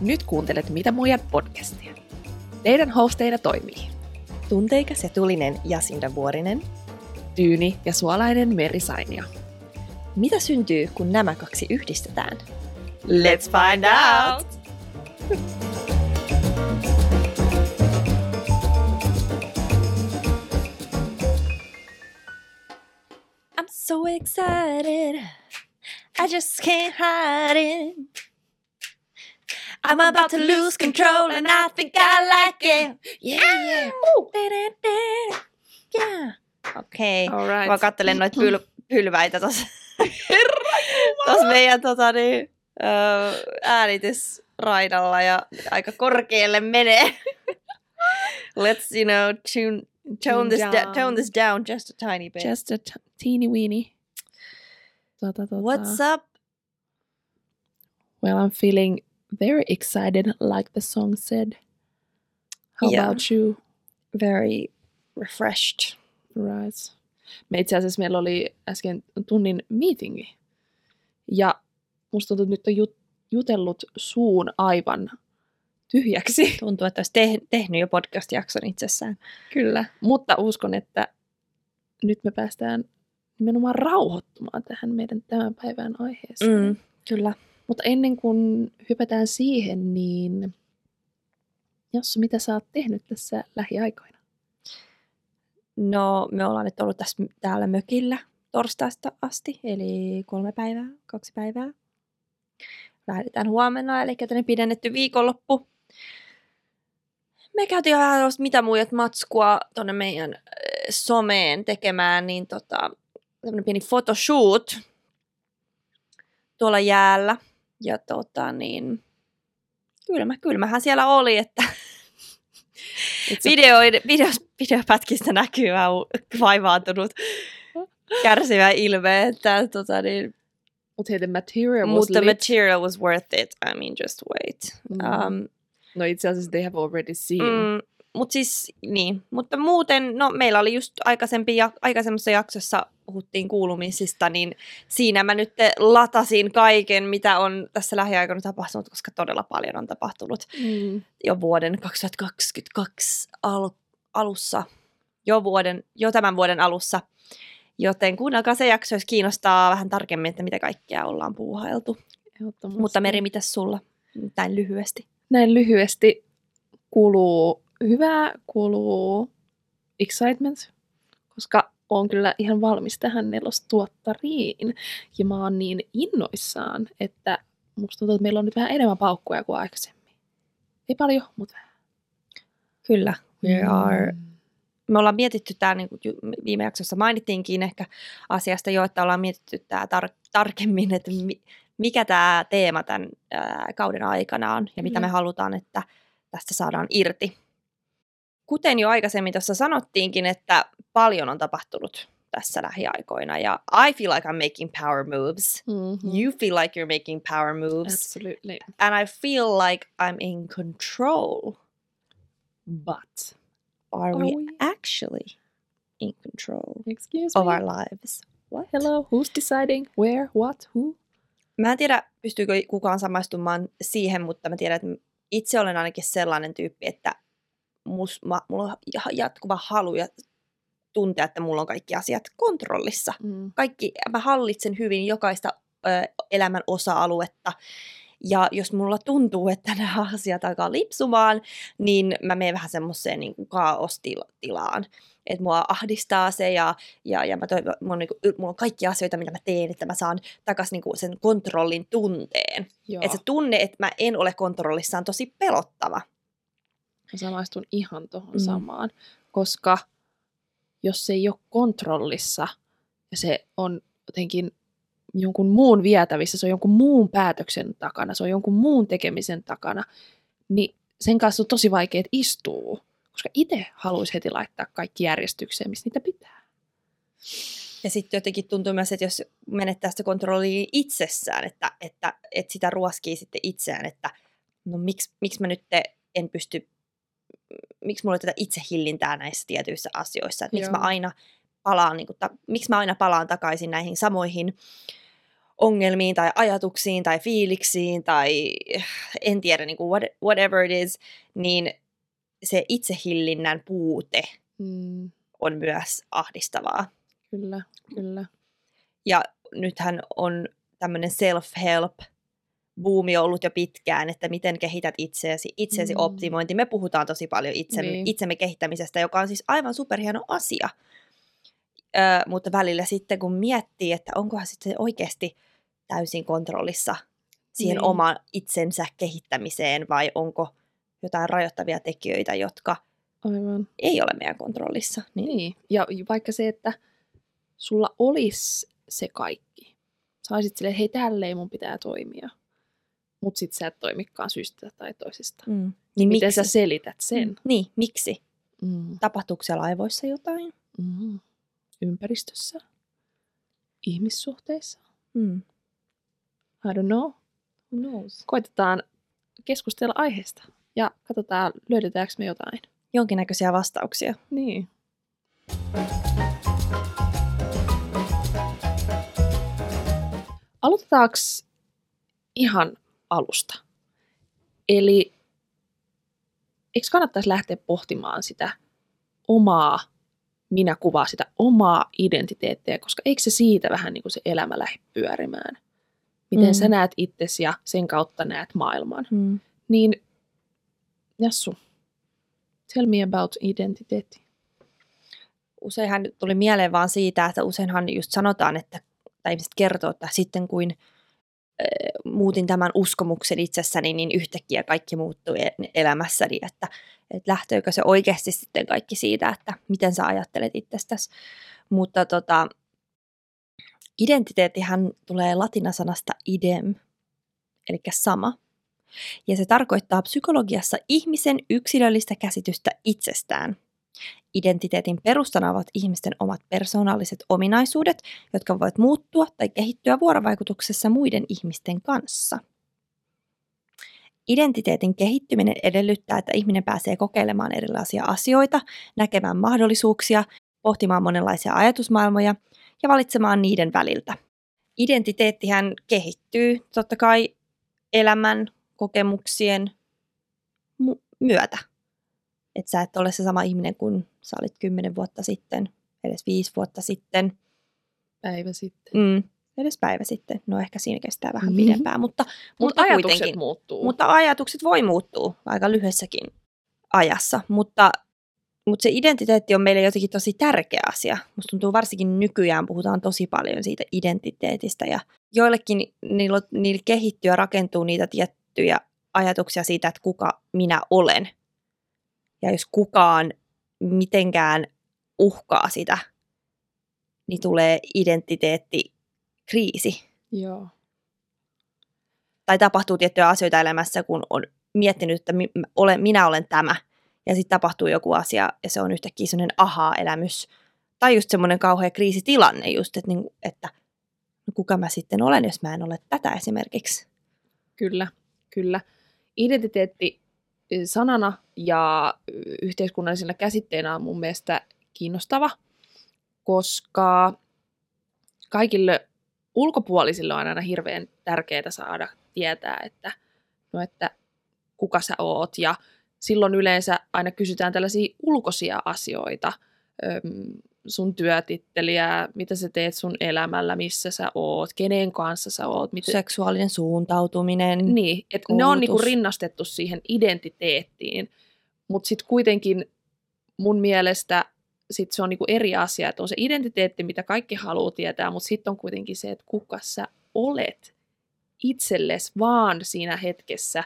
Nyt kuuntelet Mitä muijat podcastia. Teidän hosteina toimii Tunteikas ja tulinen Jasinda Vuorinen. Tyyni ja suolainen Meri Sainia. Mitä syntyy, kun nämä kaksi yhdistetään? Let's find out! So excited. I just can't hide it. I'm about to lose control and I think I like it. Yeah, yeah. Yeah. Okei. Okay. Right. Mä kattelen noita pyl- pylväitä tossa. Tuossa meidän tota, niin, äänitysraidalla ja aika korkealle menee. Let's, you know, tune, tone, this da- Down. tone this down just a tiny bit. Just a t- teeny weeny. Tota, tota. What's up? Well, I'm feeling very excited, like the song said. How Yeah. about you? Very refreshed. Right. Me itse asiassa meillä oli äsken tunnin meetingi. Ja musta tuntuu, että nyt on jutellut suun aivan tyhjäksi. Tuntuu, että olisi te- tehnyt jo podcast-jakson itsessään. Kyllä. Mutta uskon, että nyt me päästään nimenomaan rauhoittumaan tähän meidän tämän päivän aiheeseen. Mm, kyllä. Mutta ennen kuin hypätään siihen, niin Jassu, mitä sä oot tehnyt tässä lähiaikoina? No, me ollaan nyt ollut tässä, täällä mökillä torstaista asti, eli kolme päivää, kaksi päivää. Lähdetään huomenna, eli tänne pidennetty viikonloppu. Me käytiin vähän mitä muijat matskua tuonne meidän äh, someen tekemään, niin tota, tämmönen pieni photoshoot tuolla jäällä. Ja tota niin, kylmä, kylmähän siellä oli, että Video, video, videopätkistä näkyy vähän vaivaantunut kärsivä ilme, että tota niin, Mutta hei, the material was mutta lit. material was worth it. I mean, just wait. Mm. Um, no itse asiassa they have already seen. mm, mutta siis, niin. Mutta muuten, no meillä oli just aikaisempi, ja, aikaisemmassa jaksossa puhuttiin kuulumisista, niin siinä mä nyt latasin kaiken, mitä on tässä lähiaikoina tapahtunut, koska todella paljon on tapahtunut. Mm. jo vuoden 2022 al- alussa, jo, vuoden, jo tämän vuoden alussa. Joten kuunnelkaa se jakso, jos kiinnostaa vähän tarkemmin, että mitä kaikkea ollaan puuhailtu. Mutta Meri, mitäs sulla? Näin lyhyesti. Näin lyhyesti kuuluu hyvää, kuuluu excitement, koska on kyllä ihan valmis tähän nelostuottariin. Ja mä oon niin innoissaan, että musta tuntuu, että meillä on nyt vähän enemmän paukkuja kuin aikaisemmin. Ei paljon, mutta vähän. Kyllä. We are, Mm. me ollaan mietitty tämä, niin kuin viime jaksossa mainittiinkin ehkä asiasta jo, että ollaan mietitty tämä tar- tarkemmin, että mi- mikä tämä teema tämän ää, kauden aikana on ja mitä Kyllä. me halutaan, että tästä saadaan irti. Kuten jo aikaisemmin tuossa sanottiinkin, että paljon on tapahtunut tässä lähiaikoina ja I feel like I'm making power moves. Mm-hmm. You feel like you're making power moves. Absolutely. And I feel like I'm in control. But, Are, Are we, we? actually in control excuse of me. our lives? What? Hello, who's deciding where, what, who? Mä en tiedä, pystyykö kukaan samaistumaan siihen, mutta mä tiedän, että itse olen ainakin sellainen tyyppi, että mus, mä, mulla on ja- jatkuva halu ja tuntea, että mulla on kaikki asiat kontrollissa. Mm. Kaikki, mä hallitsen hyvin jokaista ö, elämän osa-aluetta. Ja jos mulla tuntuu, että nämä asiat alkaa lipsumaan, niin mä menen vähän semmoiseen niin kaostilaan. Että mua ahdistaa se ja, ja, ja mä toivon, on, niin kuin, mulla on kaikki asioita, mitä mä teen, että mä saan takaisin niin sen kontrollin tunteen. Että se tunne, että mä en ole kontrollissa, on tosi pelottava. mä samaistun ihan tuohon mm. samaan, koska jos se ei ole kontrollissa ja se on jotenkin jonkun muun vietävissä, se on jonkun muun päätöksen takana, se on jonkun muun tekemisen takana, niin sen kanssa on tosi vaikea istua, koska itse haluaisi heti laittaa kaikki järjestykseen, missä niitä pitää. Ja sitten jotenkin tuntuu myös, että jos menettää sitä kontrollia itsessään, että, että, että sitä ruoskii sitten itseään, että no miksi, miksi mä nyt en pysty miksi mulla on tätä itsehillintää näissä tietyissä asioissa. Että miksi mä aina palaan, niin kuin, ta, miksi mä aina palaan takaisin näihin samoihin ongelmiin tai ajatuksiin tai fiiliksiin tai en tiedä, niin kuin what, whatever it is, niin se itsehillinnän puute Mm, on myös ahdistavaa. kyllä, kyllä. Ja nythän on tämmöinen self-help buumi ollut jo pitkään, että miten kehität itseäsi, itsesi Mm. optimointi. Me puhutaan tosi paljon itsemme, Niin. itsemme kehittämisestä, joka on siis aivan superhieno asia. Ö, mutta välillä sitten kun miettii, että onkohan sitten oikeasti täysin kontrollissa siihen Niin. niin. oman itsensä kehittämiseen vai onko jotain rajoittavia tekijöitä, jotka Aivan. ei ole meidän kontrollissa. Niin, Niin, ja vaikka se, että sulla olisi se kaikki. Sä olisit silleen, hei tälleen mun pitää toimia. Mutta sit sä et toimikaan syystä tai toisesta. Mm. Niin Niin miten miksi? sä selität sen? Mm. Niin, miksi? Mm. Tapahtuuko siellä aivoissa jotain? Mm. Ympäristössä? Ihmissuhteissa? Mm. I don't know. Who knows? Koitetaan keskustella aiheesta ja katsotaan, löydetäänkö me jotain. Jonkinnäköisiä vastauksia. Niin. Aloitetaanko ihan alusta? Eli eikö kannattaisi lähteä pohtimaan sitä omaa minäkuvaa, sitä omaa identiteettiä, koska eikö se siitä vähän niin kuin se elämä lähde pyörimään? Miten Mm. sä näet itsesi ja sen kautta näet maailman. Mm. Niin, Jassu, tell me about identiteetti. Useinhan tuli mieleen vaan siitä, että useinhan just sanotaan, että, tai ihmiset kertoo, että sitten kuin äh, muutin tämän uskomuksen itsessäni, niin yhtäkkiä kaikki muuttui e- elämässäni, että, että lähteekö se oikeasti sitten kaikki siitä, että miten sä ajattelet itsestäsi. Mutta tota, identiteettihän tulee latinasanasta idem, eli sama. Ja se tarkoittaa psykologiassa ihmisen yksilöllistä käsitystä itsestään. Identiteetin perustana ovat ihmisten omat persoonalliset ominaisuudet, jotka voivat muuttua tai kehittyä vuorovaikutuksessa muiden ihmisten kanssa. Identiteetin kehittyminen edellyttää, että ihminen pääsee kokeilemaan erilaisia asioita, näkemään mahdollisuuksia, pohtimaan monenlaisia ajatusmaailmoja ja valitsemaan niiden väliltä. Identiteettihän kehittyy totta kai elämän, kokemuksien mu- myötä. Että sä et ole se sama ihminen kuin sä olit kymmenen vuotta sitten, edes viisi vuotta sitten, Päivä sitten. mm, edes päivä sitten. No ehkä siinä kestää vähän Mhm. pidempään, mutta, Mutta mutta ajatukset kuitenkin. muuttuu. Mutta ajatukset voi muuttua aika lyhyessäkin ajassa, mutta, mutta se identiteetti on meille jotenkin tosi tärkeä asia. Musta tuntuu varsinkin nykyään puhutaan tosi paljon siitä identiteetistä ja joillekin niillä, niillä kehittyy ja rakentuu niitä tiettyjä ajatuksia siitä, että kuka minä olen. Ja jos kukaan mitenkään uhkaa sitä, niin tulee identiteettikriisi Joo. tai tapahtuu tiettyjä asioita elämässä, kun on miettinyt, että minä olen tämä, ja sitten tapahtuu joku asia, ja se on yhtäkkiä sellainen ahaa-elämys, tai just semmoinen kauhea kriisitilanne just, että, niin, että no kuka mä sitten olen, jos mä en ole tätä esimerkiksi. Kyllä, kyllä. Identiteetti sanana ja yhteiskunnallisena käsitteenä on mun mielestä kiinnostava, koska kaikille ulkopuolisille on aina hirveän tärkeää saada tietää, että, no että kuka sä oot. Ja silloin yleensä aina kysytään tällaisia ulkoisia asioita, sun työtitteliä, mitä sä teet sun elämällä, missä sä oot, kenen kanssa sä oot, miten, Seksuaalinen suuntautuminen. niin, että ne on niinku rinnastettu siihen identiteettiin, mutta sitten kuitenkin mun mielestä sit se on niinku eri asia, että on se identiteetti, mitä kaikki haluaa tietää, mutta sitten on kuitenkin se, että kuka sä olet itsellesi vaan siinä hetkessä,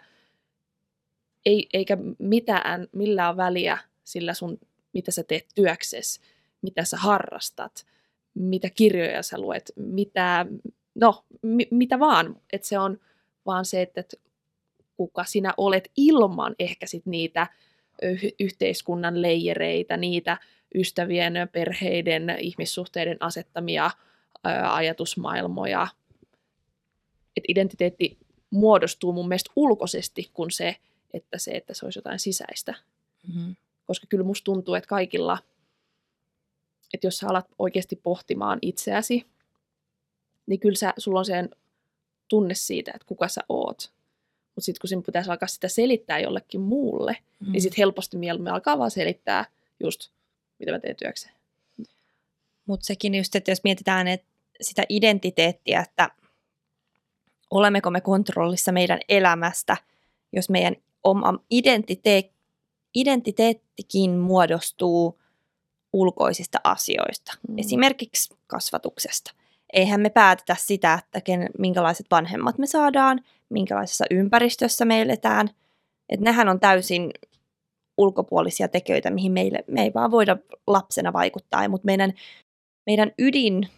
ei, eikä mitään, millään väliä sillä sun, mitä sä teet työksessä, mitä sä harrastat, mitä kirjoja sä luet, mitä, no, mi, mitä vaan, että se on vaan se, että kuka sinä olet ilman ehkä sit niitä yhteiskunnan leijereitä, niitä ystävien, perheiden, ihmissuhteiden asettamia ää, ajatusmaailmoja. Et identiteetti muodostuu mun mielestä ulkoisesti kuin se, että se, että se olisi jotain sisäistä. Mm-hmm. Koska kyllä musta tuntuu, että kaikilla, että jos sä alat oikeasti pohtimaan itseäsi, niin kyllä sä, sulla on sen tunne siitä, että kuka sä oot. Mutta sitten kun sinun pitäisi alkaa sitä selittää jollekin muulle, mm. Mm-hmm. niin sitten helposti mieluummin alkaa vaan selittää just, mitä mä teen työkseen. Mutta sekin just, että jos mietitään että sitä identiteettiä, että olemmeko me kontrollissa meidän elämästä, jos meidän oma identiteetti, identiteettikin muodostuu ulkoisista asioista, Mm. esimerkiksi kasvatuksesta. Eihän me päätetä sitä, että ken, minkälaiset vanhemmat me saadaan, minkälaisessa ympäristössä me eletään. Että nehän on täysin ulkopuolisia tekijöitä, mihin meille, me ei vaan voida lapsena vaikuttaa, mutta meidän, meidän ydin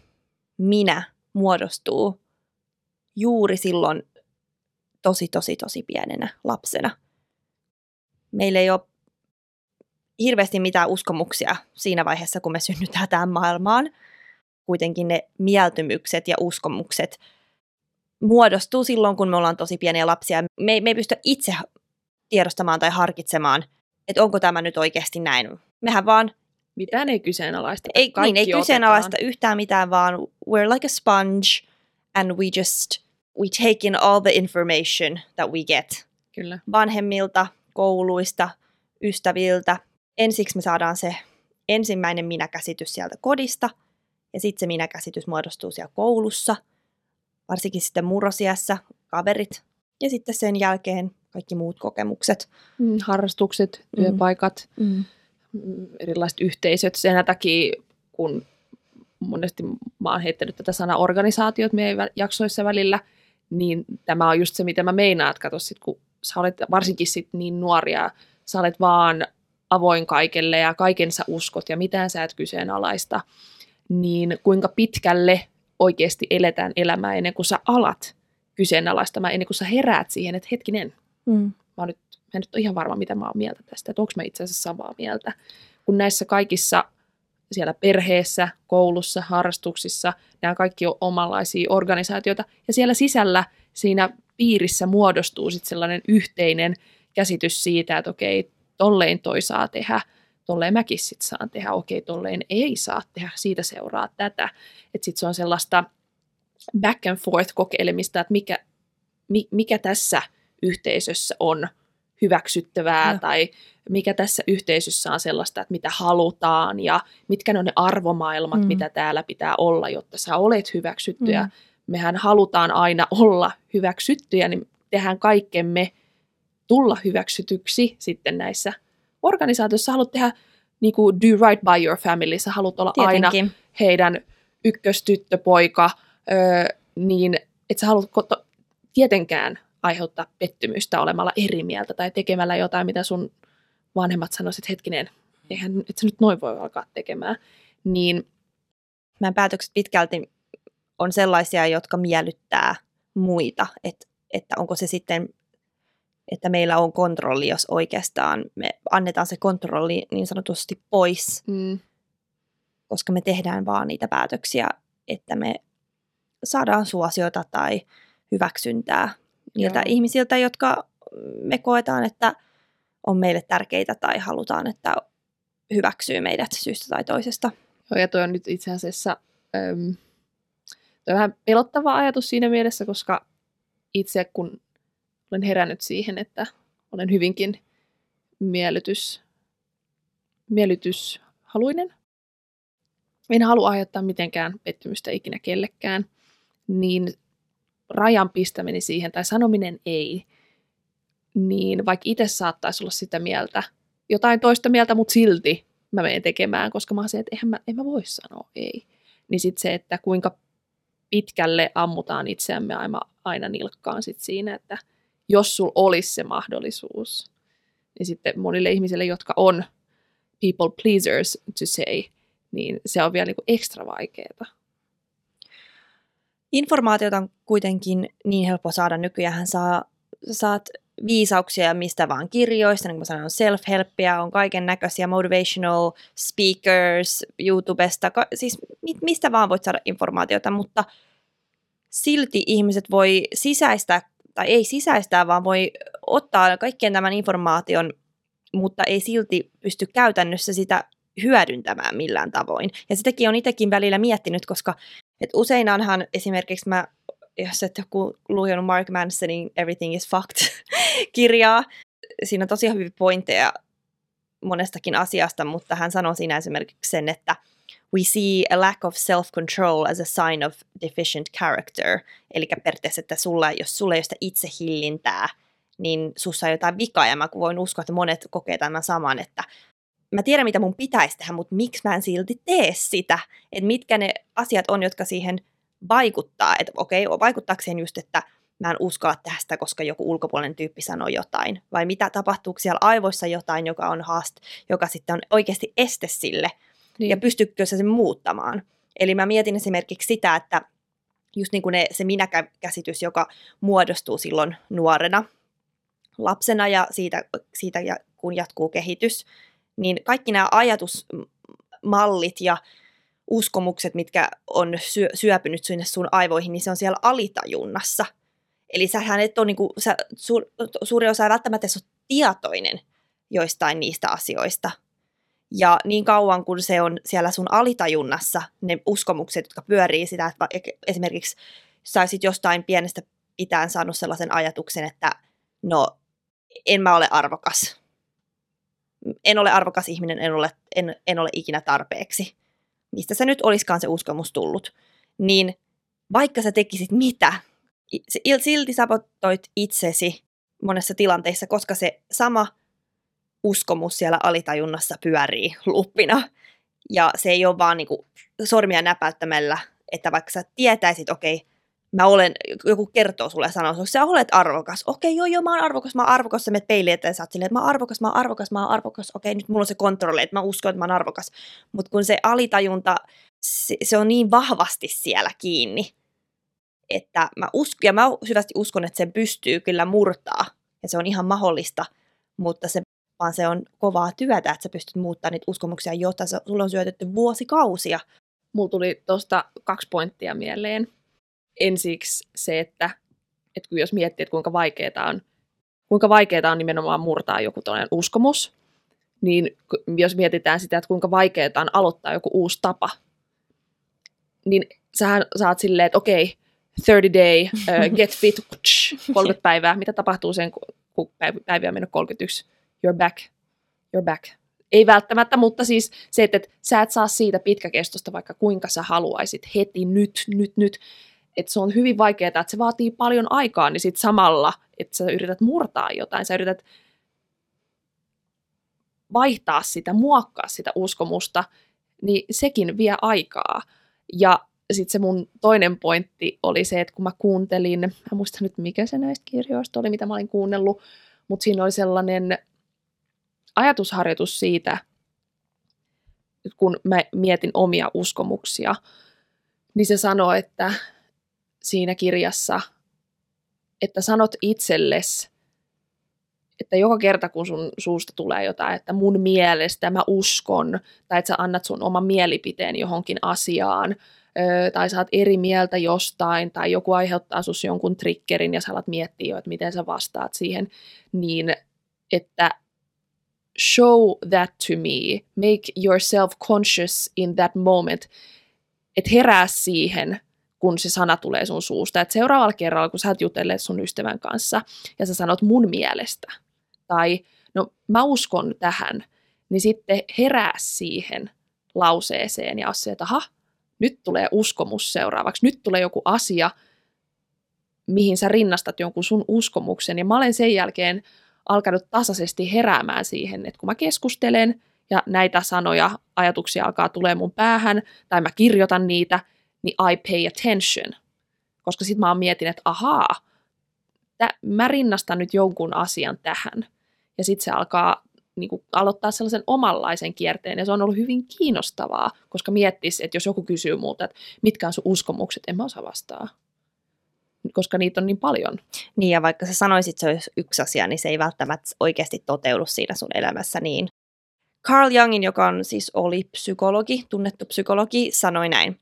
minä muodostuu juuri silloin tosi, tosi, tosi pienenä lapsena. Meillä ei ole hirveästi mitään uskomuksia siinä vaiheessa, kun me synnytään tähän maailmaan. Kuitenkin ne mieltymykset ja uskomukset muodostuu silloin, kun me ollaan tosi pieniä lapsia. Me ei, me ei pysty itse tiedostamaan tai harkitsemaan, että onko tämä nyt oikeasti näin. Mehän vaan Mitään ei kyseenalaista. ei, niin, ei otetaan. kyseenalaista yhtään mitään, vaan we're like a sponge and we just, we take in all the information that we get Kyllä. vanhemmilta, kouluista, ystäviltä. Ensiksi me saadaan se ensimmäinen minäkäsitys sieltä kodista ja sitten se minäkäsitys muodostuu siellä koulussa, varsinkin sitten murrosiässä, kaverit ja sitten sen jälkeen kaikki muut kokemukset. Mm, harrastukset, Mm. työpaikat, Mm. mm, erilaiset yhteisöt. Sen takia, kun monesti mä oon heittänyt tätä sanaa organisaatiot meidän jaksoissa välillä, niin tämä on just se, mitä mä meinaan, että kato sit, kun sä olet varsinkin sit niin nuoria, sä olet vaan avoin kaikelle ja kaiken sä uskot ja mitään sä et kyseenalaista, niin kuinka pitkälle oikeasti eletään elämää ennen kuin sä alat kyseenalaistamaan, ennen kuin sä heräät siihen, että hetkinen, Mm. mä, oon nyt, mä en nyt ole ihan varma, mitä mä oon mieltä tästä, että onko mä itse asiassa samaa mieltä. Kun näissä kaikissa siellä perheessä, koulussa, harrastuksissa, nämä kaikki on omanlaisia organisaatioita, ja siellä sisällä siinä piirissä muodostuu sitten sellainen yhteinen käsitys siitä, että okei, tollein toi saa tehdä, tolleen mäkin sit saan tehdä, okei, tolleen ei saa tehdä, siitä seuraa tätä. Että sitten se on sellaista back and forth kokeilemista, että mikä, mi, mikä tässä yhteisössä on hyväksyttävää Joo. tai mikä tässä yhteisössä on sellaista, että mitä halutaan ja mitkä ne on ne arvomaailmat, Mm. mitä täällä pitää olla, jotta sä olet hyväksytty. Ja Mm. mehän halutaan aina olla hyväksyttyjä, niin tehdään kaikkemme tulla hyväksytyksi sitten näissä organisaatioissa. Sä haluat tehdä niin kuin do right by your family, sä haluat olla aina Tietenkin. heidän ykköstyttöpoika, öö, niin et sä haluat koto- tietenkään aiheuttaa pettymystä olemalla eri mieltä tai tekemällä jotain, mitä sun vanhemmat sanoisivat, hetkinen, eihän, et sä nyt noin voi alkaa tekemään. Niin Meidän päätökset pitkälti on sellaisia, jotka miellyttää muita, että, että onko se sitten, että meillä on kontrolli, jos oikeastaan me annetaan se kontrolli niin sanotusti pois, mm, koska me tehdään vaan niitä päätöksiä, että me saadaan suosiota tai hyväksyntää niiltä Joo. ihmisiltä, jotka me koetaan, että on meille tärkeitä tai halutaan, että hyväksyy meidät syystä tai toisesta. Joo, ja toi on nyt itse asiassa äm, toi on vähän pelottava ajatus siinä mielessä, koska itse kun olen herännyt siihen, että olen hyvinkin miellytys, miellytyshaluinen, en halua aiheuttaa mitenkään pettymystä ikinä kellekään, niin rajan pistäminen siihen tai sanominen ei, niin vaikka itse saattaisi olla sitä mieltä, jotain toista mieltä, mutta silti mä menen tekemään, koska mä oon se, että eihän mä, en mä voi sanoa ei. Niin sitten se, että kuinka pitkälle ammutaan itseämme aina, aina nilkkaan sit siinä, että jos sul olisi se mahdollisuus, niin sitten monille ihmisille, jotka on people pleasers to say, niin se on vielä niinku ekstra vaikeaa. Informaatiota on kuitenkin niin helppo saada. Nykyään saa, saat viisauksia mistä vaan kirjoista, niin kuin sanoin, on self-helppiä, on kaiken näköisiä motivational speakers YouTubesta, ka- siis mi- mistä vaan voit saada informaatiota, mutta silti ihmiset voi sisäistää, tai ei sisäistää, vaan voi ottaa kaikkien tämän informaation mutta ei silti pysty käytännössä sitä hyödyntämään millään tavoin. Ja sitäkin on itsekin välillä miettinyt, koska et useinanhan esimerkiksi mä, jos et joku lukenut Mark Mansonin Everything is Fucked kirjaa, siinä on tosi hyviä pointteja monestakin asiasta, mutta hän sanoi siinä esimerkiksi sen, että we see a lack of self-control as a sign of deficient character. Eli periaatteessa, että sulla, jos sulla ei ole sitä itsehillintää, niin sussa on jotain vikaa, ja mä voin uskoa, että monet kokee tämän saman, että mä tiedän, mitä mun pitäisi tehdä, mutta miksi mä en silti tee sitä, että mitkä ne asiat on, jotka siihen vaikuttaa, että okei, okay, vaikuttaako siihen just, että mä en uskalla tehdä sitä, koska joku ulkopuolinen tyyppi sanoo jotain, vai mitä tapahtuu siellä aivoissa jotain, joka on haast, joka sitten on oikeasti este sille, niin. ja pystyykö se sen muuttamaan. Eli mä mietin esimerkiksi sitä, että just niin kuin ne, se minäkäsitys, joka muodostuu silloin nuorena, lapsena ja siitä, siitä kun jatkuu kehitys, niin kaikki nämä ajatusmallit ja uskomukset, mitkä on syö, syöpynyt sinne sun aivoihin, niin se on siellä alitajunnassa. Eli sähän et ole, niin kuin, sä, su, suuri osa ei välttämättä ole tietoinen joistain niistä asioista. Ja niin kauan kun se on siellä sun alitajunnassa, ne uskomukset, jotka pyörii sitä, että esimerkiksi saisit jostain pienestä pitäen saanut sellaisen ajatuksen, että no, en mä ole arvokas. En ole arvokas ihminen, en ole, en, en ole ikinä tarpeeksi, mistä se nyt olisikaan se uskomus tullut, niin vaikka sä tekisit mitä, silti sabotoit itsesi monessa tilanteessa, koska se sama uskomus siellä alitajunnassa pyörii luppina. Ja se ei ole vaan niinku sormia näpäyttämällä, että vaikka sä tietäisit, okei, okay, mä olen, joku kertoo sulle ja sanoo, että sä olet arvokas. Okei, joo, joo, mä oon arvokas, mä oon arvokas, sä menet peiliin eteen, sä oot silleen, että mä oon arvokas, mä oon arvokas, mä oon arvokas. Okei, nyt mulla on se kontrolli, että mä uskon, että mä oon arvokas. Mutta kun se alitajunta, se, se on niin vahvasti siellä kiinni, että mä uskon, ja mä hyvästi uskon, että sen pystyy kyllä murtaa, ja se on ihan mahdollista, mutta se, vaan se on kovaa työtä, että sä pystyt muuttamaan niitä uskomuksia, joita sulle on syötetty vuosikausia. Mulla tuli tuosta kaksi pointtia mieleen. Ensiksi se, että, että kun jos miettii, että kuinka vaikeaa on, kuinka vaikeaa on nimenomaan murtaa joku toinen uskomus, niin jos mietitään sitä, että kuinka vaikeaa on aloittaa joku uusi tapa, niin sähän saat silleen, että okei, okay, 30 day, uh, get fit, 30 päivää, mitä tapahtuu sen, kun päiviä on mennyt 31, you're back, you're back. Ei välttämättä, mutta siis se, että, että sä et saa siitä pitkäkestosta vaikka kuinka sä haluaisit heti, nyt, nyt, nyt, että se on hyvin vaikeaa, että se vaatii paljon aikaa, niin sitten samalla, että sä yrität murtaa jotain, sä yrität vaihtaa sitä, muokkaa sitä uskomusta, niin sekin vie aikaa. Ja sitten se mun toinen pointti oli se, että kun mä kuuntelin, mä muistan nyt mikä se näistä kirjoista oli, mitä mä olin kuunnellut, mutta siinä oli sellainen ajatusharjoitus siitä, kun mä mietin omia uskomuksia, niin se sanoi, että siinä kirjassa, että sanot itsellesi, että joka kerta kun sun suusta tulee jotain, että mun mielestä mä uskon, tai että sä annat sun oman mielipiteen johonkin asiaan, tai saat eri mieltä jostain, tai joku aiheuttaa sus jonkun triggerin ja sä alat miettiä jo, että miten sä vastaat siihen, niin että show that to me, make yourself conscious in that moment, että herää siihen, kun se sana tulee sun suusta. Et seuraavalla kerralla, kun sä oot jutelleet sun ystävän kanssa ja sä sanot mun mielestä, tai no mä uskon tähän, niin sitten herää siihen lauseeseen ja se, että aha, nyt tulee uskomus seuraavaksi, nyt tulee joku asia, mihin sä rinnastat jonkun sun uskomuksen. Ja mä olen sen jälkeen alkanut tasaisesti heräämään siihen, että kun mä keskustelen ja näitä sanoja, ajatuksia alkaa tulee mun päähän, tai mä kirjoitan niitä, niin I pay attention. Koska sitten mä oon mietin, että ahaa, tä, mä rinnastan nyt jonkun asian tähän. Ja sitten se alkaa niin kuin, aloittaa sellaisen omanlaisen kierteen, ja se on ollut hyvin kiinnostavaa, koska miettis, että jos joku kysyy multa, että mitkä on sun uskomukset, en mä osaa vastaa koska niitä on niin paljon. Niin, ja vaikka sä sanoisit, että se olisi yksi asia, niin se ei välttämättä oikeasti toteudu siinä sun elämässä niin. Carl Jungin, joka on siis oli psykologi, tunnettu psykologi, sanoi näin.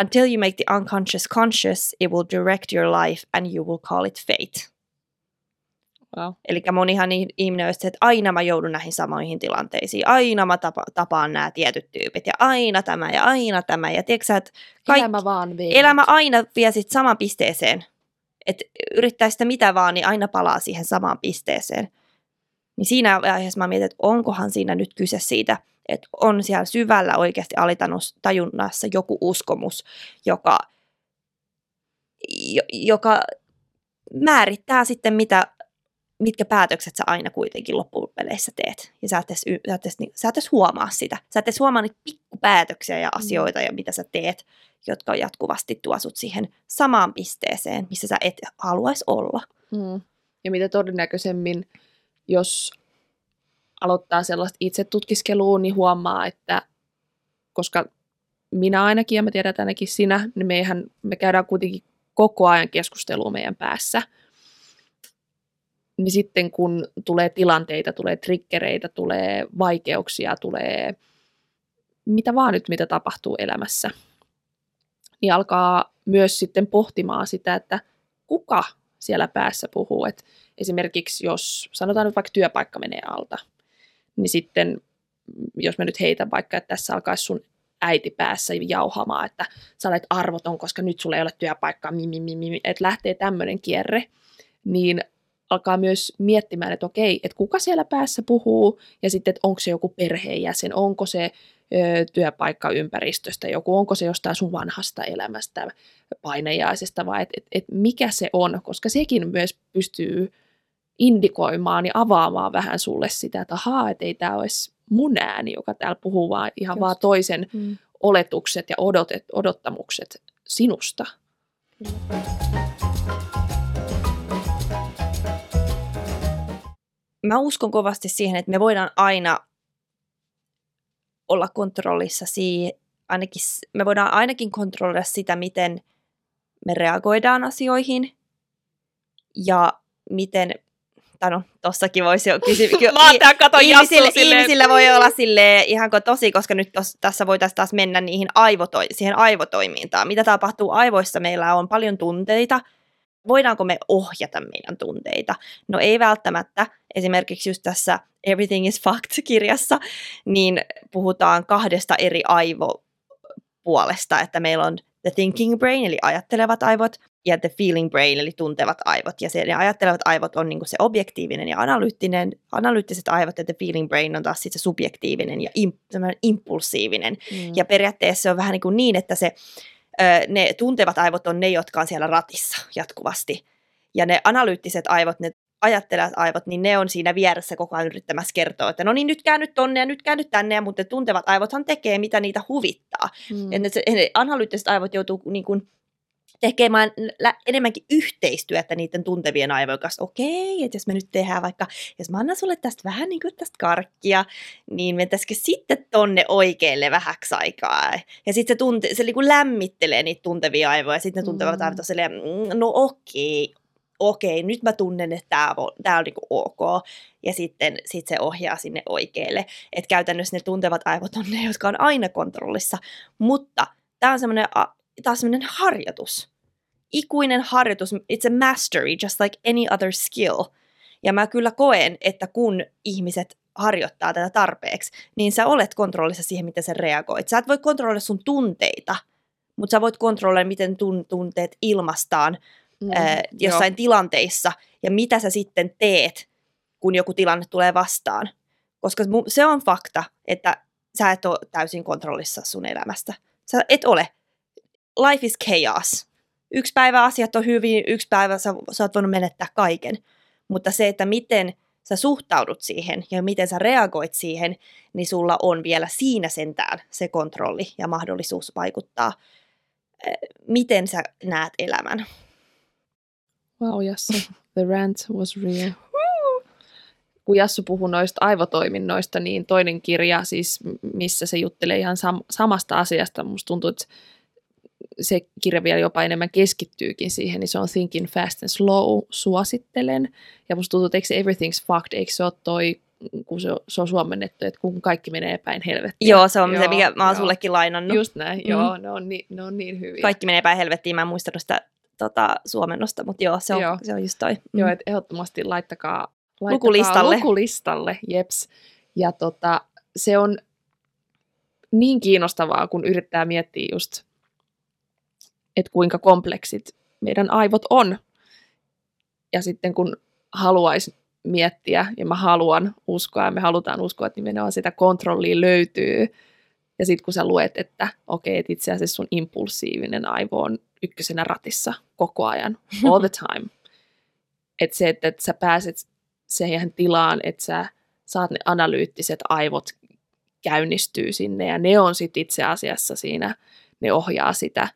Until you make the unconscious conscious, it will direct your life and you will call it fate. Wow. Eli monihan ihminen on, että aina mä joudun näihin samoihin tilanteisiin, aina mä tapa, tapaan nämä tietyt tyypit ja aina tämä ja aina tämä. Ja tiedätkö että Kaik... Elämä vaan vie. elämä aina vie sit samaan pisteeseen. Että yrittää sitä mitä vaan, niin aina palaa siihen samaan pisteeseen. Niin siinä vaiheessa mä mietin, että onkohan siinä nyt kyse siitä, että on siellä syvällä oikeasti alitajunnassa joku uskomus, joka, joka määrittää sitten, mitä mitkä päätökset sä aina kuitenkin loppupeleissä teet. Ja sä et, edes, sä, et edes, sä et edes huomaa sitä. Sä et edes huomaa niitä pikkupäätöksiä ja mm. asioita, ja mitä sä teet, jotka jatkuvasti tuo sut siihen samaan pisteeseen, missä sä et haluaisi olla. Mm. Ja mitä todennäköisemmin, jos aloittaa sellaista itsetutkiskelua, niin huomaa, että koska minä ainakin, ja mä tiedän, ainakin sinä, niin meihän, me käydään kuitenkin koko ajan keskustelua meidän päässä – niin sitten kun tulee tilanteita, tulee triggereitä, tulee vaikeuksia, tulee mitä vaan nyt, mitä tapahtuu elämässä, niin alkaa myös sitten pohtimaan sitä, että kuka siellä päässä puhuu. Et esimerkiksi jos sanotaan nyt vaikka työpaikka menee alta, niin sitten jos mä nyt heitän vaikka, että tässä alkaisi sun äiti päässä jauhamaan, että sä olet arvoton, koska nyt sulla ei ole työpaikkaa, että lähtee tämmöinen kierre, niin alkaa myös miettimään, että okei, että kuka siellä päässä puhuu, ja sitten, että onko se joku perheenjäsen, onko se ö, työpaikka ympäristöstä joku, onko se jostain sun vanhasta elämästä, painejaisesta, vai että et, et mikä se on, koska sekin myös pystyy indikoimaan ja avaamaan vähän sulle sitä, että ahaa, että ei tämä olisi mun ääni, joka täällä puhuu, vaan ihan Just. vaan toisen mm. oletukset ja odotet, odottamukset sinusta. Kyllä. Mä uskon kovasti siihen, että me voidaan aina olla kontrollissa siihen, ainakin, me voidaan ainakin kontrolloida sitä, miten me reagoidaan asioihin ja miten, tai no tossakin voisi jo kysyä. Mä kato ihmisillä, ihmisillä voi olla sille ihan tosi, koska nyt tos, tässä voitaisiin taas mennä niihin aivotoi, siihen aivotoimintaan. Mitä tapahtuu aivoissa? Meillä on paljon tunteita, voidaanko me ohjata meidän tunteita? No ei välttämättä. Esimerkiksi just tässä Everything is Fact-kirjassa, niin puhutaan kahdesta eri aivopuolesta, että meillä on the thinking brain, eli ajattelevat aivot, ja the feeling brain, eli tuntevat aivot. Ja se, ne ajattelevat aivot on niin se objektiivinen ja analyyttinen, analyyttiset aivot, ja the feeling brain on taas sitten se subjektiivinen ja imp, impulsiivinen. Mm. Ja periaatteessa se on vähän niin, kuin niin että se ne tuntevat aivot on ne, jotka on siellä ratissa jatkuvasti. Ja ne analyyttiset aivot, ne ajattelevat aivot, niin ne on siinä vieressä koko ajan yrittämässä kertoa, että no niin nyt käännyt tonne ja nyt käännyt tänne, mutta tuntevat aivothan tekee, mitä niitä huvittaa. Mm. Ja ne, ne analyyttiset aivot joutuu niin kuin tekemään enemmänkin yhteistyötä niiden tuntevien aivojen kanssa. Okei, että jos me nyt tehdään vaikka, jos mä annan sulle tästä vähän niin kuin tästä karkkia, niin mentäisikö sitten tonne oikealle vähäksi aikaa. Ja sitten se, tunte, se niin kuin lämmittelee niitä tuntevia aivoja, ja sitten ne tuntevat mm. aivot on silleen, mm, no okei, okei, nyt mä tunnen, että tämä on, tää on niinku ok, ja sitten sit se ohjaa sinne oikealle. Että käytännössä ne tuntevat aivot on ne, jotka on aina kontrollissa, mutta tämä on semmoinen taas semmoinen harjoitus. Ikuinen harjoitus, it's a mastery, just like any other skill. Ja mä kyllä koen, että kun ihmiset harjoittaa tätä tarpeeksi, niin sä olet kontrollissa siihen, miten sä reagoit. Sä et voi kontrolloida sun tunteita, mutta sä voit kontrolloida, miten tun- tunteet ilmastaan mm, ää, jossain jo. tilanteissa ja mitä sä sitten teet, kun joku tilanne tulee vastaan. Koska se on fakta, että sä et ole täysin kontrollissa sun elämästä. Sä et ole life is chaos. Yksi päivä asiat on hyvin, yksi päivä sä, sä oot voinut menettää kaiken. Mutta se, että miten sä suhtaudut siihen ja miten sä reagoit siihen, niin sulla on vielä siinä sentään se kontrolli ja mahdollisuus vaikuttaa, eh, miten sä näet elämän. Wow, Jassu, the rant was real. Kun Jassu puhui noista aivotoiminnoista, niin toinen kirja, siis missä se juttelee ihan sam- samasta asiasta, musta tuntuu, että se kirja vielä jopa enemmän keskittyykin siihen, niin se on Thinking Fast and Slow, suosittelen. Ja musta tuntuu, että eikö se Everything's Fucked, eikö se ole toi, kun se on, se on suomennettu, että kun kaikki menee päin helvettiin. Joo, se on joo, se, mikä mä oon joo. sullekin lainannut. Just näin, mm. joo, ne on, niin, ne on niin hyviä. Kaikki menee päin helvettiin, mä en muistanut sitä tota, suomennosta, mutta joo, se on, Joo. se on just toi. Joo, että ehdottomasti laittakaa, laittakaa Lukulistalle. lukulistalle, jeps. Ja tota, se on niin kiinnostavaa, kun yrittää miettiä just, että kuinka kompleksit meidän aivot on. Ja sitten kun haluaisi miettiä, ja mä haluan uskoa, ja me halutaan uskoa, että nimenomaan sitä kontrollia löytyy. Ja sitten kun sä luet, että okei, että itse asiassa sun impulsiivinen aivo on ykkösenä ratissa koko ajan, all the time. Että se, että, että sä pääset siihen tilaan, että sä saat ne analyyttiset aivot käynnistyy sinne, ja ne on sitten itse asiassa siinä, ne ohjaa sitä.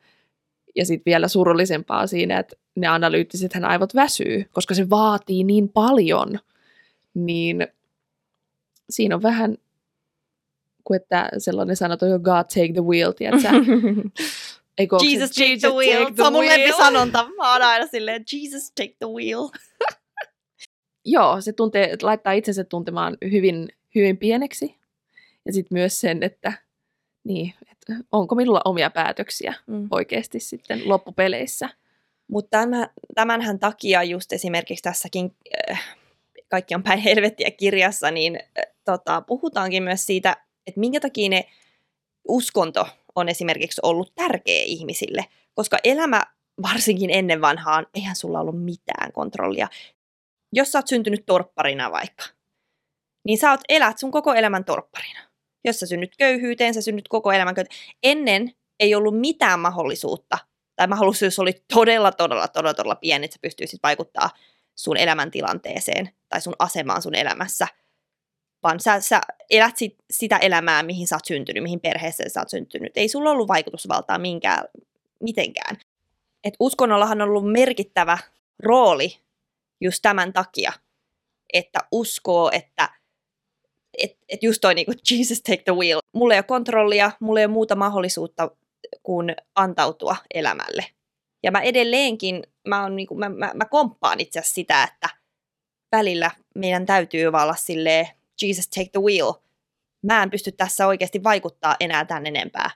Ja sitten vielä surullisempaa siinä, että ne analyyttisethän aivot väsyy, koska se vaatii niin paljon, niin siinä on vähän kuin että sellainen sanotaan jo God take the wheel, tiedätkö? Eikö, onko se Jesus take the wheel. Se on mun lempisanonta. Mä oon aina silleen, Jesus take the wheel. Joo, se tuntee, laittaa itsensä tuntemaan hyvin, hyvin pieneksi. Ja sitten myös sen, että, niin, onko minulla omia päätöksiä Mm. oikeasti sitten loppupeleissä. Mutta tämän, tämänhän takia just esimerkiksi tässäkin äh, Kaikki on päin helvettiä kirjassa, niin äh, tota, puhutaankin myös siitä, että minkä takia ne uskonto on esimerkiksi ollut tärkeä ihmisille. Koska elämä, varsinkin ennen vanhaan, eihän sulla ollut mitään kontrollia. Jos sä oot syntynyt torpparina vaikka, niin sä oot, elät sun koko elämän torpparina. Jos sä synnyt köyhyyteen, sä synnyt koko elämän. Ennen ei ollut mitään mahdollisuutta, tai mahdollisuus oli todella, todella, todella, todella pieni, että sä pystyisit vaikuttaa sun elämäntilanteeseen tai sun asemaan sun elämässä. Vaan sä, sä elät sit, sitä elämää, mihin sä oot syntynyt, mihin perheeseen sä oot syntynyt. Ei sulla ollut vaikutusvaltaa minkään, mitenkään. Et uskonnollahan on ollut merkittävä rooli just tämän takia, että uskoo, että et, et just toi niinku Jesus take the wheel. Mulla ei ole kontrollia, mulla ei ole muuta mahdollisuutta kuin antautua elämälle. Ja mä edelleenkin, mä, on niinku, mä, mä, mä komppaan itse asiassa sitä, että välillä meidän täytyy vaan olla silleen, Jesus take the wheel. Mä en pysty tässä oikeasti vaikuttaa enää tän enempää.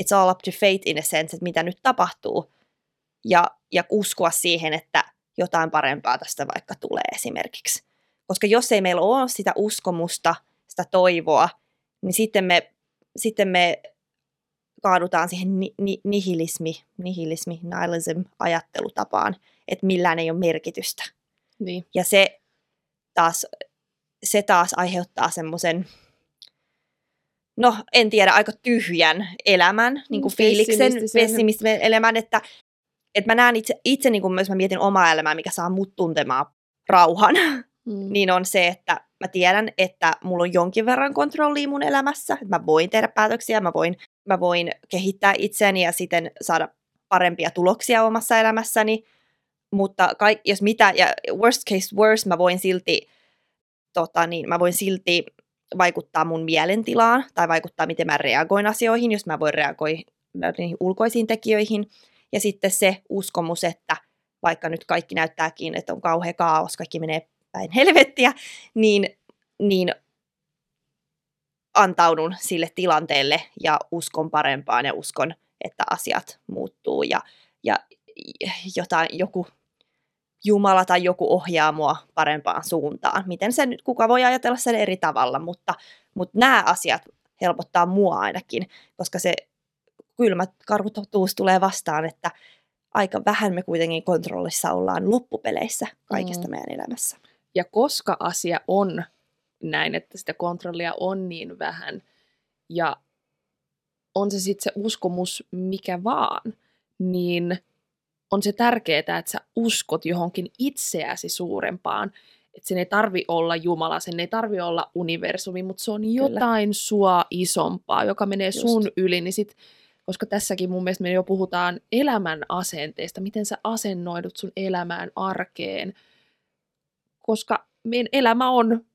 It's all up to fate in a sense, että mitä nyt tapahtuu. Ja, ja uskoa siihen, että jotain parempaa tästä vaikka tulee esimerkiksi. Koska jos ei meillä ole sitä uskomusta, sitä toivoa, niin sitten me, sitten me kaadutaan siihen ni, ni, nihilismi, nihilismi, nihilism ajattelutapaan, että millään ei ole merkitystä. Niin. Ja se taas, se taas aiheuttaa semmoisen, no en tiedä, aika tyhjän elämän, niin kuin fiiliksen, Pessimistisen. pessimistisen elämän, että, että mä näen itse, itse niin kuin myös mä mietin omaa elämää, mikä saa mut tuntemaan rauhan, Mm. niin on se, että mä tiedän, että mulla on jonkin verran kontrollia mun elämässä, että mä voin tehdä päätöksiä, mä voin, mä voin kehittää itseäni ja siten saada parempia tuloksia omassa elämässäni, mutta kaik, jos mitä, ja worst case worst, mä voin silti, tota, niin, mä voin silti vaikuttaa mun mielentilaan tai vaikuttaa, miten mä reagoin asioihin, jos mä voin reagoida niihin ulkoisiin tekijöihin. Ja sitten se uskomus, että vaikka nyt kaikki näyttääkin, että on kauhea kaos, kaikki menee päin helvettiä, niin, niin antaudun sille tilanteelle ja uskon parempaan ja uskon, että asiat muuttuu ja, ja jotain, joku Jumala tai joku ohjaa mua parempaan suuntaan. Miten se nyt, kuka voi ajatella sen eri tavalla, mutta, mutta nämä asiat helpottaa mua ainakin, koska se kylmä karkutotuus tulee vastaan, että aika vähän me kuitenkin kontrollissa ollaan loppupeleissä kaikesta Mm. meidän elämässä. Ja koska asia on näin, että sitä kontrollia on niin vähän, ja on se sitten se uskomus mikä vaan, niin on se tärkeää, että sä uskot johonkin itseäsi suurempaan. Että sen ei tarvi olla Jumala, sen ei tarvi olla universumi, mutta se on jotain sua isompaa, joka menee Just. sun yli. Niin sit, koska tässäkin mun mielestä me jo puhutaan elämän asenteesta, miten sä asennoidut sun elämään arkeen, koska meidän elämä on,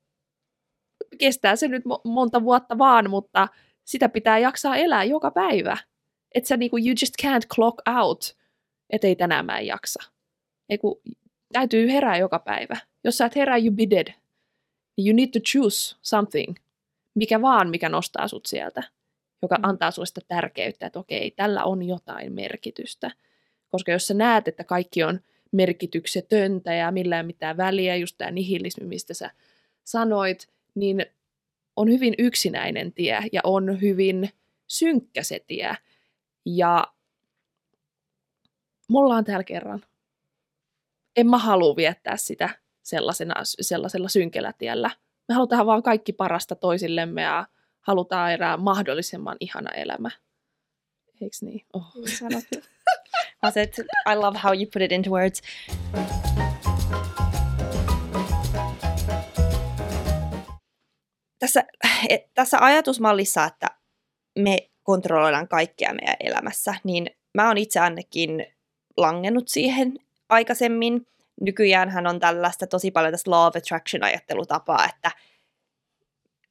kestää se nyt mo- monta vuotta vaan, mutta sitä pitää jaksaa elää joka päivä. Että sä niinku, you just can't clock out, että ei tänään mä en jaksa. Ei kun, täytyy herää joka päivä. Jos sä et herää, you be dead. You need to choose something, mikä vaan, mikä nostaa sut sieltä, joka Mm. antaa sulle sitä tärkeyttä, että okei, tällä on jotain merkitystä. Koska jos sä näet, että kaikki on merkityksetöntä ja millään mitään väliä, just tämä nihilismi, mistä sä sanoit, niin on hyvin yksinäinen tie ja on hyvin synkkä se tie. Ja mulla on täällä kerran. En mä halua viettää sitä sellaisena, sellaisella synkellä tiellä. Me halutaan vaan kaikki parasta toisillemme ja halutaan elää mahdollisimman ihana elämä. Eikö niin? Oh. Sanottu. I love how you put it into words. Tässä, tässä ajatusmallissa, että me kontrolloidaan kaikkea meidän elämässä, niin mä oon itse ainakin langennut siihen aikaisemmin. Nykyään hän on tällaista tosi paljon tästä law of attraction ajattelutapaa, että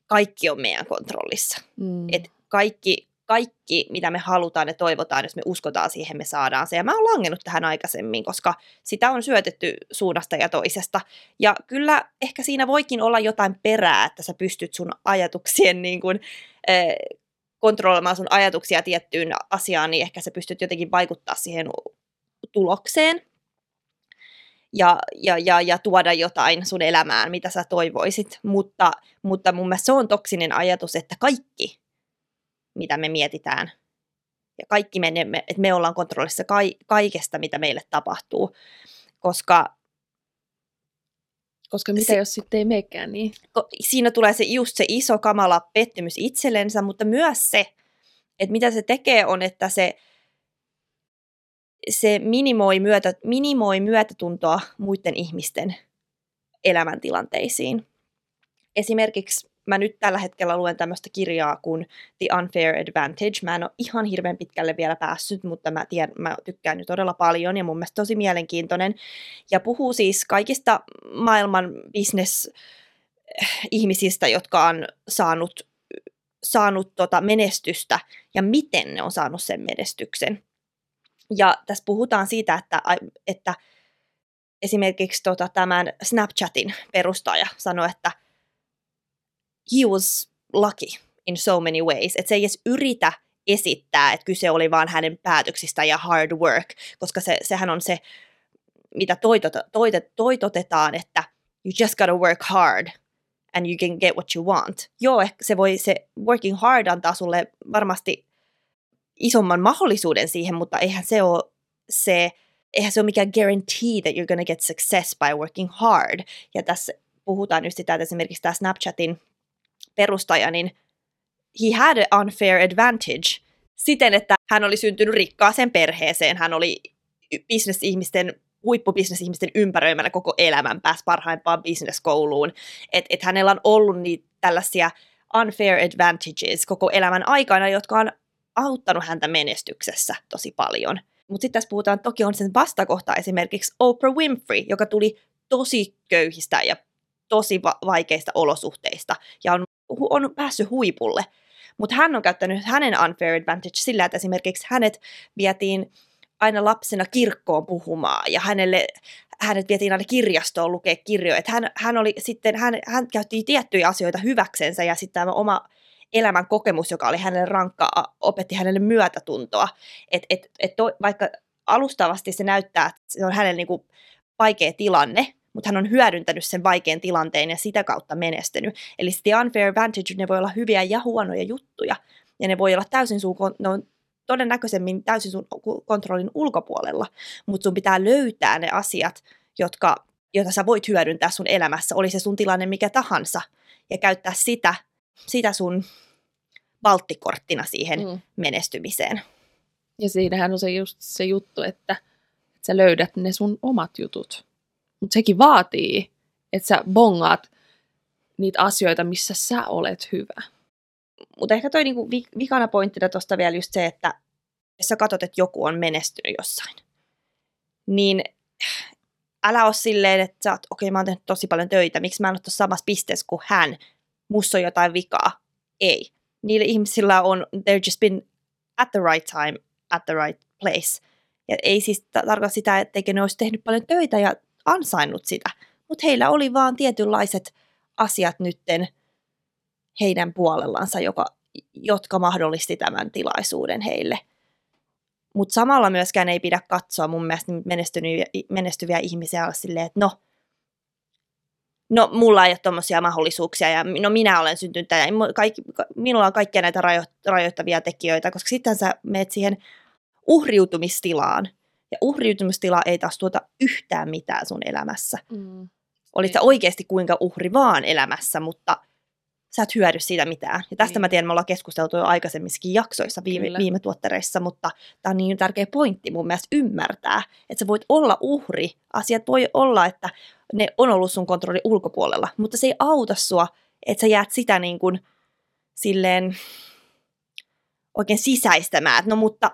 kaikki on meidän kontrollissa. Mm. Et kaikki, kaikki, mitä me halutaan ja toivotaan, jos me uskotaan siihen, me saadaan se. Ja mä oon langennut tähän aikaisemmin, koska sitä on syötetty suunnasta ja toisesta. Ja kyllä ehkä siinä voikin olla jotain perää, että sä pystyt sun ajatuksien niin kuin, äh, kontrolloimaan sun ajatuksia tiettyyn asiaan, niin ehkä sä pystyt jotenkin vaikuttaa siihen tulokseen ja, ja, ja, ja tuoda jotain sun elämään, mitä sä toivoisit. Mutta, mutta mun mielestä se on toksinen ajatus, että kaikki, mitä me mietitään, ja kaikki me, että me ollaan kontrollissa kaikesta, mitä meille tapahtuu, koska koska mitä se, jos sitten ei meekään niin? Siinä tulee se, just se iso kamala pettymys itsellensä, mutta myös se, että mitä se tekee on, että se, se minimoi, myötä, minimoi myötätuntoa muiden ihmisten elämäntilanteisiin. Esimerkiksi mä nyt tällä hetkellä luen tämmöistä kirjaa kuin The Unfair Advantage. Mä en ole ihan hirveän pitkälle vielä päässyt, mutta mä, tiedän, mä tykkään nyt todella paljon ja mun mielestä tosi mielenkiintoinen. Ja puhuu siis kaikista maailman business ihmisistä, jotka on saanut, saanut tota menestystä ja miten ne on saanut sen menestyksen. Ja tässä puhutaan siitä, että, että esimerkiksi tota, tämän Snapchatin perustaja sanoi, että – he was lucky in so many ways. Että se ei edes yritä esittää, että kyse oli vain hänen päätöksistä ja hard work, koska se, sehän on se, mitä toitota, toitot, toitotetaan, että you just gotta work hard and you can get what you want. Joo, se voi, se working hard antaa sulle varmasti isomman mahdollisuuden siihen, mutta eihän se ole se, eihän se ole mikään guarantee that you're gonna get success by working hard. Ja tässä puhutaan just sitä, että esimerkiksi tämä Snapchatin perustaja, niin he had an unfair advantage siten, että hän oli syntynyt rikkaaseen perheeseen, hän oli bisnesihmisten huippubisnesihmisten ympäröimänä koko elämän, pääsi parhaimpaan bisneskouluun. Että et hänellä on ollut niitä tällaisia unfair advantages koko elämän aikana, jotka on auttanut häntä menestyksessä tosi paljon. Mutta sitten tässä puhutaan, toki on sen vastakohta esimerkiksi Oprah Winfrey, joka tuli tosi köyhistä ja tosi va- vaikeista olosuhteista ja on on päässyt huipulle. Mutta hän on käyttänyt hänen unfair advantage sillä, että esimerkiksi hänet vietiin aina lapsena kirkkoon puhumaan ja hänelle, hänet vietiin aina kirjastoon lukea kirjoja. hän, hän, oli sitten, hän, hän käytti tiettyjä asioita hyväksensä ja sitten tämä oma elämän kokemus, joka oli hänelle rankka, opetti hänelle myötätuntoa. Et, et, et to, vaikka alustavasti se näyttää, että se on hänelle niinku vaikea tilanne, mutta hän on hyödyntänyt sen vaikean tilanteen ja sitä kautta menestynyt. Eli the unfair advantage, ne voi olla hyviä ja huonoja juttuja, ja ne voi olla täysin sun, ne on todennäköisemmin täysin sun kontrollin ulkopuolella, mutta sun pitää löytää ne asiat, jotka, joita sä voit hyödyntää sun elämässä, oli se sun tilanne mikä tahansa, ja käyttää sitä, sitä sun valttikorttina siihen mm. menestymiseen. Ja siinähän on se just se juttu, että, että sä löydät ne sun omat jutut. Mutta sekin vaatii, että sä bongaat niitä asioita, missä sä olet hyvä. Mutta ehkä toi niinku vikana pointtina tuosta vielä just se, että jos sä katsot, että joku on menestynyt jossain, niin älä ole silleen, että sä oot, okei okay, mä oon tehnyt tosi paljon töitä, miksi mä en ole samassa pisteessä kuin hän, musta on jotain vikaa. Ei. Niillä ihmisillä on, they're just been at the right time, at the right place. Ja ei siis tarkoita sitä, etteikö ne olisi tehnyt paljon töitä ja ansainnut sitä, mutta heillä oli vaan tietynlaiset asiat nytten heidän puolellansa, joka, jotka mahdollisti tämän tilaisuuden heille. Mutta samalla myöskään ei pidä katsoa mun mielestä menestyviä, menestyviä ihmisiä silleen, että no, no mulla ei ole tuommoisia mahdollisuuksia ja no minä olen syntynyt ja kaikki, minulla on kaikkia näitä rajo, rajoittavia tekijöitä, koska sitten sä menet siihen uhriutumistilaan. Ja uhriutumistila ei taas tuota yhtään mitään sun elämässä. Mm. Olit sä oikeasti kuinka uhri vaan elämässä, mutta sä et hyödy siitä mitään. Ja tästä niin. mä tiedän, me ollaan keskusteltu jo aikaisemmissakin jaksoissa viime, viime tuottereissa, mutta tämä on niin tärkeä pointti mun mielestä ymmärtää, että sä voit olla uhri. Asiat voi olla, että ne on ollut sun kontrollin ulkopuolella, mutta se ei auta sua, että sä jäät sitä niin kuin silleen oikein sisäistämään, no mutta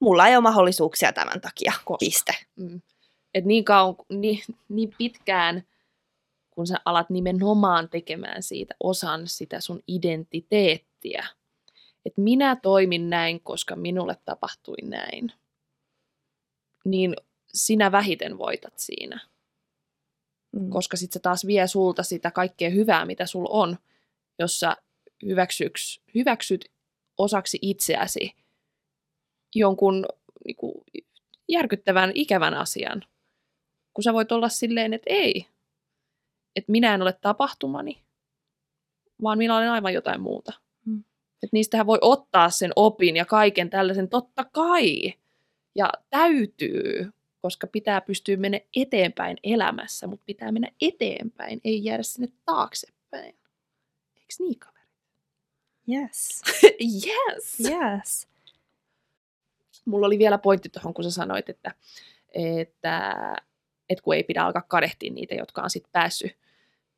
mulla ei ole mahdollisuuksia tämän takia, Koska. piste. Mm. Et niin, kauan, niin, niin pitkään, kun sä alat nimenomaan tekemään siitä osan sitä sun identiteettiä, että minä toimin näin, koska minulle tapahtui näin, niin sinä vähiten voitat siinä. Mm. Koska sitten se taas vie sulta sitä kaikkea hyvää, mitä sulla on, jos sä hyväksyks, hyväksyt osaksi itseäsi jonkun niin kuin, järkyttävän, ikävän asian. Kun sä voit olla silleen, että ei, että minä en ole tapahtumani, vaan minä olen aivan jotain muuta. Mm. Että niistähän voi ottaa sen opin ja kaiken tällaisen, totta kai. Ja täytyy, koska pitää pystyä mennä eteenpäin elämässä, mutta pitää mennä eteenpäin, ei jäädä sinne taaksepäin. Eikö niin, kaveri? Yes. yes. Yes. Mulla oli vielä pointti tuohon, kun sä sanoit, että, että, että kun ei pidä alkaa kadehtia niitä, jotka on sitten päässyt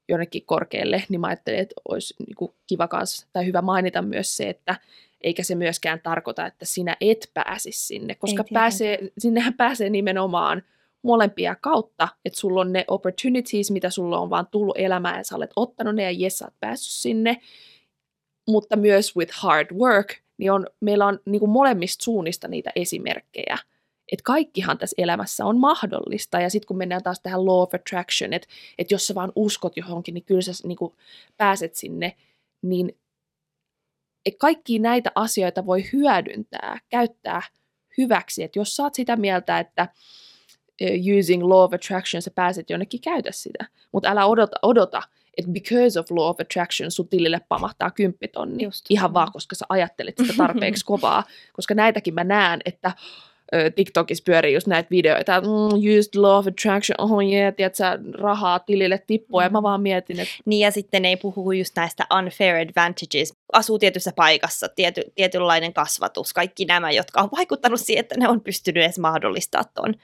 jonnekin korkealle, niin mä ajattelin, että olisi niin kuin kiva kans, tai hyvä mainita myös se, että eikä se myöskään tarkoita, että sinä et pääsisi sinne, koska pääsee, sinnehän pääsee nimenomaan molempia kautta, että sulla on ne opportunities, mitä sulla on vaan tullut elämään ja sä olet ottanut ne ja jes, sä oot päässyt sinne, mutta myös with hard work, niin on, meillä on niin kuin molemmista suunnista niitä esimerkkejä, että kaikkihan tässä elämässä on mahdollista. Ja sitten kun mennään taas tähän law of attraction, että, että jos sä vaan uskot johonkin, niin kyllä sä niin kuin pääset sinne, niin kaikki näitä asioita voi hyödyntää, käyttää hyväksi. Että jos sä oot sitä mieltä, että using law of attraction sä pääset jonnekin, käytä sitä. Mutta älä odota, odota että because of law of attraction sun tilille pamahtaa kymppitonni. Just. Ihan vaan, koska sä ajattelit sitä tarpeeksi kovaa. Koska näitäkin mä näen, että TikTokissa pyörii just näitä videoita, että mm, used law of attraction, oh yeah, tiedätkö, rahaa tilille tippua, mm. ja mä mm. vaan mietin, että... Niin, ja sitten ei puhu just näistä unfair advantages. Asuu tietyssä paikassa, tiety, tietynlainen kasvatus, kaikki nämä, jotka on vaikuttanut siihen, että ne on pystynyt edes mahdollistaa ton.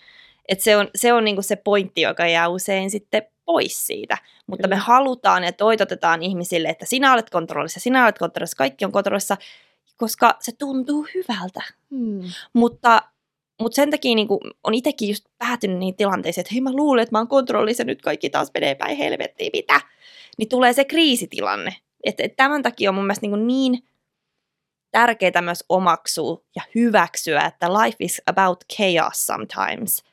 Et se on, se on niinku se pointti, joka jää usein sitten pois siitä. Mutta me halutaan ja toitotetaan ihmisille, että sinä olet kontrollissa, sinä olet kontrollissa, kaikki on kontrollissa, koska se tuntuu hyvältä. Hmm. Mutta mutta sen takia niin on itsekin just päätynyt niin tilanteisiin, että hei mä luulen, että mä oon kontrollissa, nyt kaikki taas menee päin helvettiin, mitä? Niin tulee se kriisitilanne. Että et tämän takia on mun mielestä niin, niin tärkeää myös omaksua ja hyväksyä, että life is about chaos sometimes.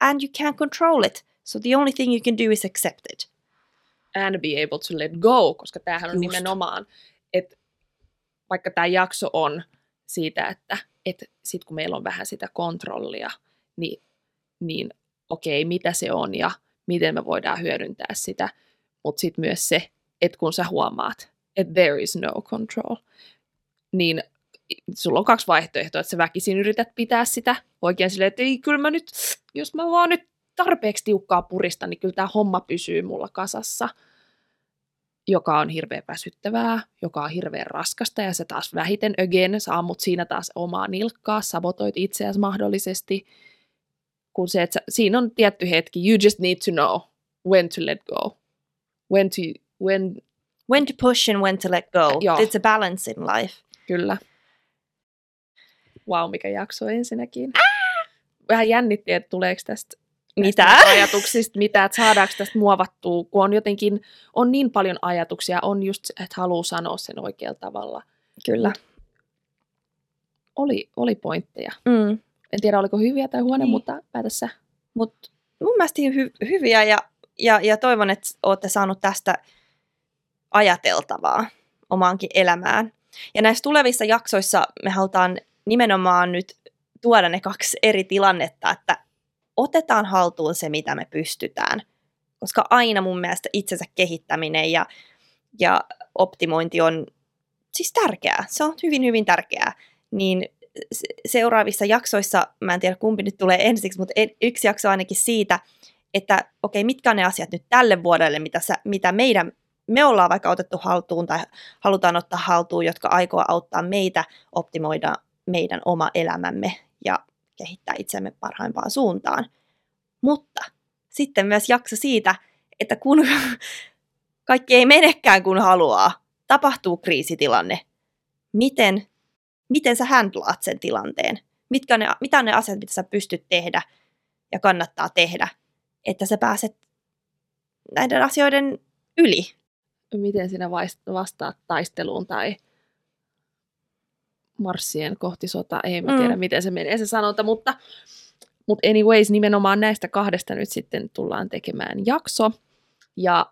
And you can't control it. So the only thing you can do is accept it. And be able to let go, koska tämähän on Just. nimenomaan, että vaikka tämä jakso on siitä, että että sitten kun meillä on vähän sitä kontrollia, niin, niin okei, okay, mitä se on ja miten me voidaan hyödyntää sitä, mutta sitten myös se, että kun sä huomaat, että there is no control, niin sulla on kaksi vaihtoehtoa, että sä väkisin yrität pitää sitä oikein silleen, että ei, kyllä mä nyt, jos mä vaan nyt tarpeeksi tiukkaa purista, niin kyllä tämä homma pysyy mulla kasassa, joka on hirveän väsyttävää, joka on hirveän raskasta ja se taas vähiten again, sä ammut siinä taas omaa nilkkaa, sabotoit itseäsi mahdollisesti, kun se, että sä, siinä on tietty hetki, you just need to know when to let go, when to, when, when to push and when to let go. Joo. It's a balance in life. Kyllä. Wow, mikä jakso ensinnäkin. Vähän jännitti, että tuleeko tästä mitä? ajatuksista, mitä, että saadaanko tästä muovattua, kun on jotenkin, on niin paljon ajatuksia, on just, että haluaa sanoa sen oikealla tavalla. Kyllä. Mut oli, oli pointteja. Mm. En tiedä, oliko hyviä tai huono, niin. mutta päätä sä. Mut mun mielestä hy- hyviä ja, ja, ja toivon, että olette saanut tästä ajateltavaa omaankin elämään. Ja näissä tulevissa jaksoissa me halutaan nimenomaan nyt tuoda ne kaksi eri tilannetta, että otetaan haltuun se, mitä me pystytään. Koska aina mun mielestä itsensä kehittäminen ja, ja optimointi on siis tärkeää. Se on hyvin, hyvin tärkeää. Niin seuraavissa jaksoissa, mä en tiedä kumpi nyt tulee ensiksi, mutta yksi jakso ainakin siitä, että okei, mitkä on ne asiat nyt tälle vuodelle, mitä, sä, mitä meidän, me ollaan vaikka otettu haltuun tai halutaan ottaa haltuun, jotka aikoo auttaa meitä optimoida meidän oma elämämme ja kehittää itsemme parhaimpaan suuntaan. Mutta sitten myös jakso siitä, että kun kaikki ei menekään kuin haluaa, tapahtuu kriisitilanne, miten, miten sä handlaat sen tilanteen? Mitkä ne, mitä on ne asiat, mitä sä pystyt tehdä ja kannattaa tehdä, että sä pääset näiden asioiden yli? Miten sinä vastaat taisteluun tai marssien kohti sota, ei mä tiedä mm. miten se menee se sanonta, mutta, mutta anyways, nimenomaan näistä kahdesta nyt sitten tullaan tekemään jakso. Ja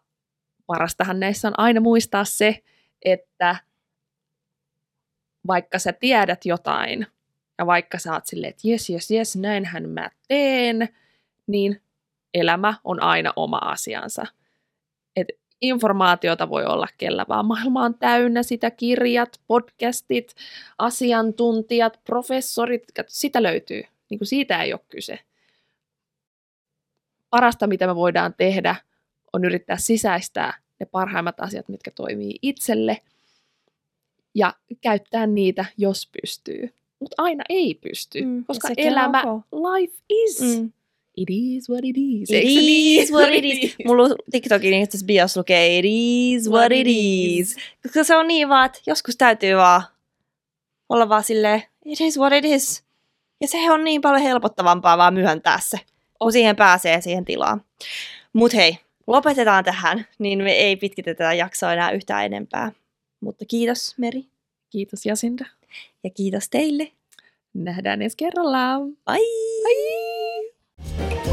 parastahan näissä on aina muistaa se, että vaikka sä tiedät jotain, ja vaikka sä oot silleen, että jes, jes, jes, näinhän mä teen, niin elämä on aina oma asiansa. Informaatiota voi olla kellä vaan. Maailma on täynnä sitä, kirjat, podcastit, asiantuntijat, professorit, sitä löytyy. Niin kuin siitä ei ole kyse. Parasta, mitä me voidaan tehdä, on yrittää sisäistää ne parhaimmat asiat, mitkä toimii itselle, ja käyttää niitä, jos pystyy. Mutta aina ei pysty, mm, koska elämä, life is. Mm. It is what it is. It niin? is what it is. Mulla TikTokin itse bios lukee It is what it is. Koska se on niin vaan, että joskus täytyy vaan olla vaan silleen It is what it is. Ja se on niin paljon helpottavampaa vaan myöntää se, kun siihen pääsee siihen tilaan. Mut hei, lopetetaan tähän, niin me ei pitkitetä jaksoa enää yhtään enempää. Mutta kiitos Meri. Kiitos Jasinda. Ja kiitos teille. Nähdään ensi kerralla. Bye! Bye! Thank you.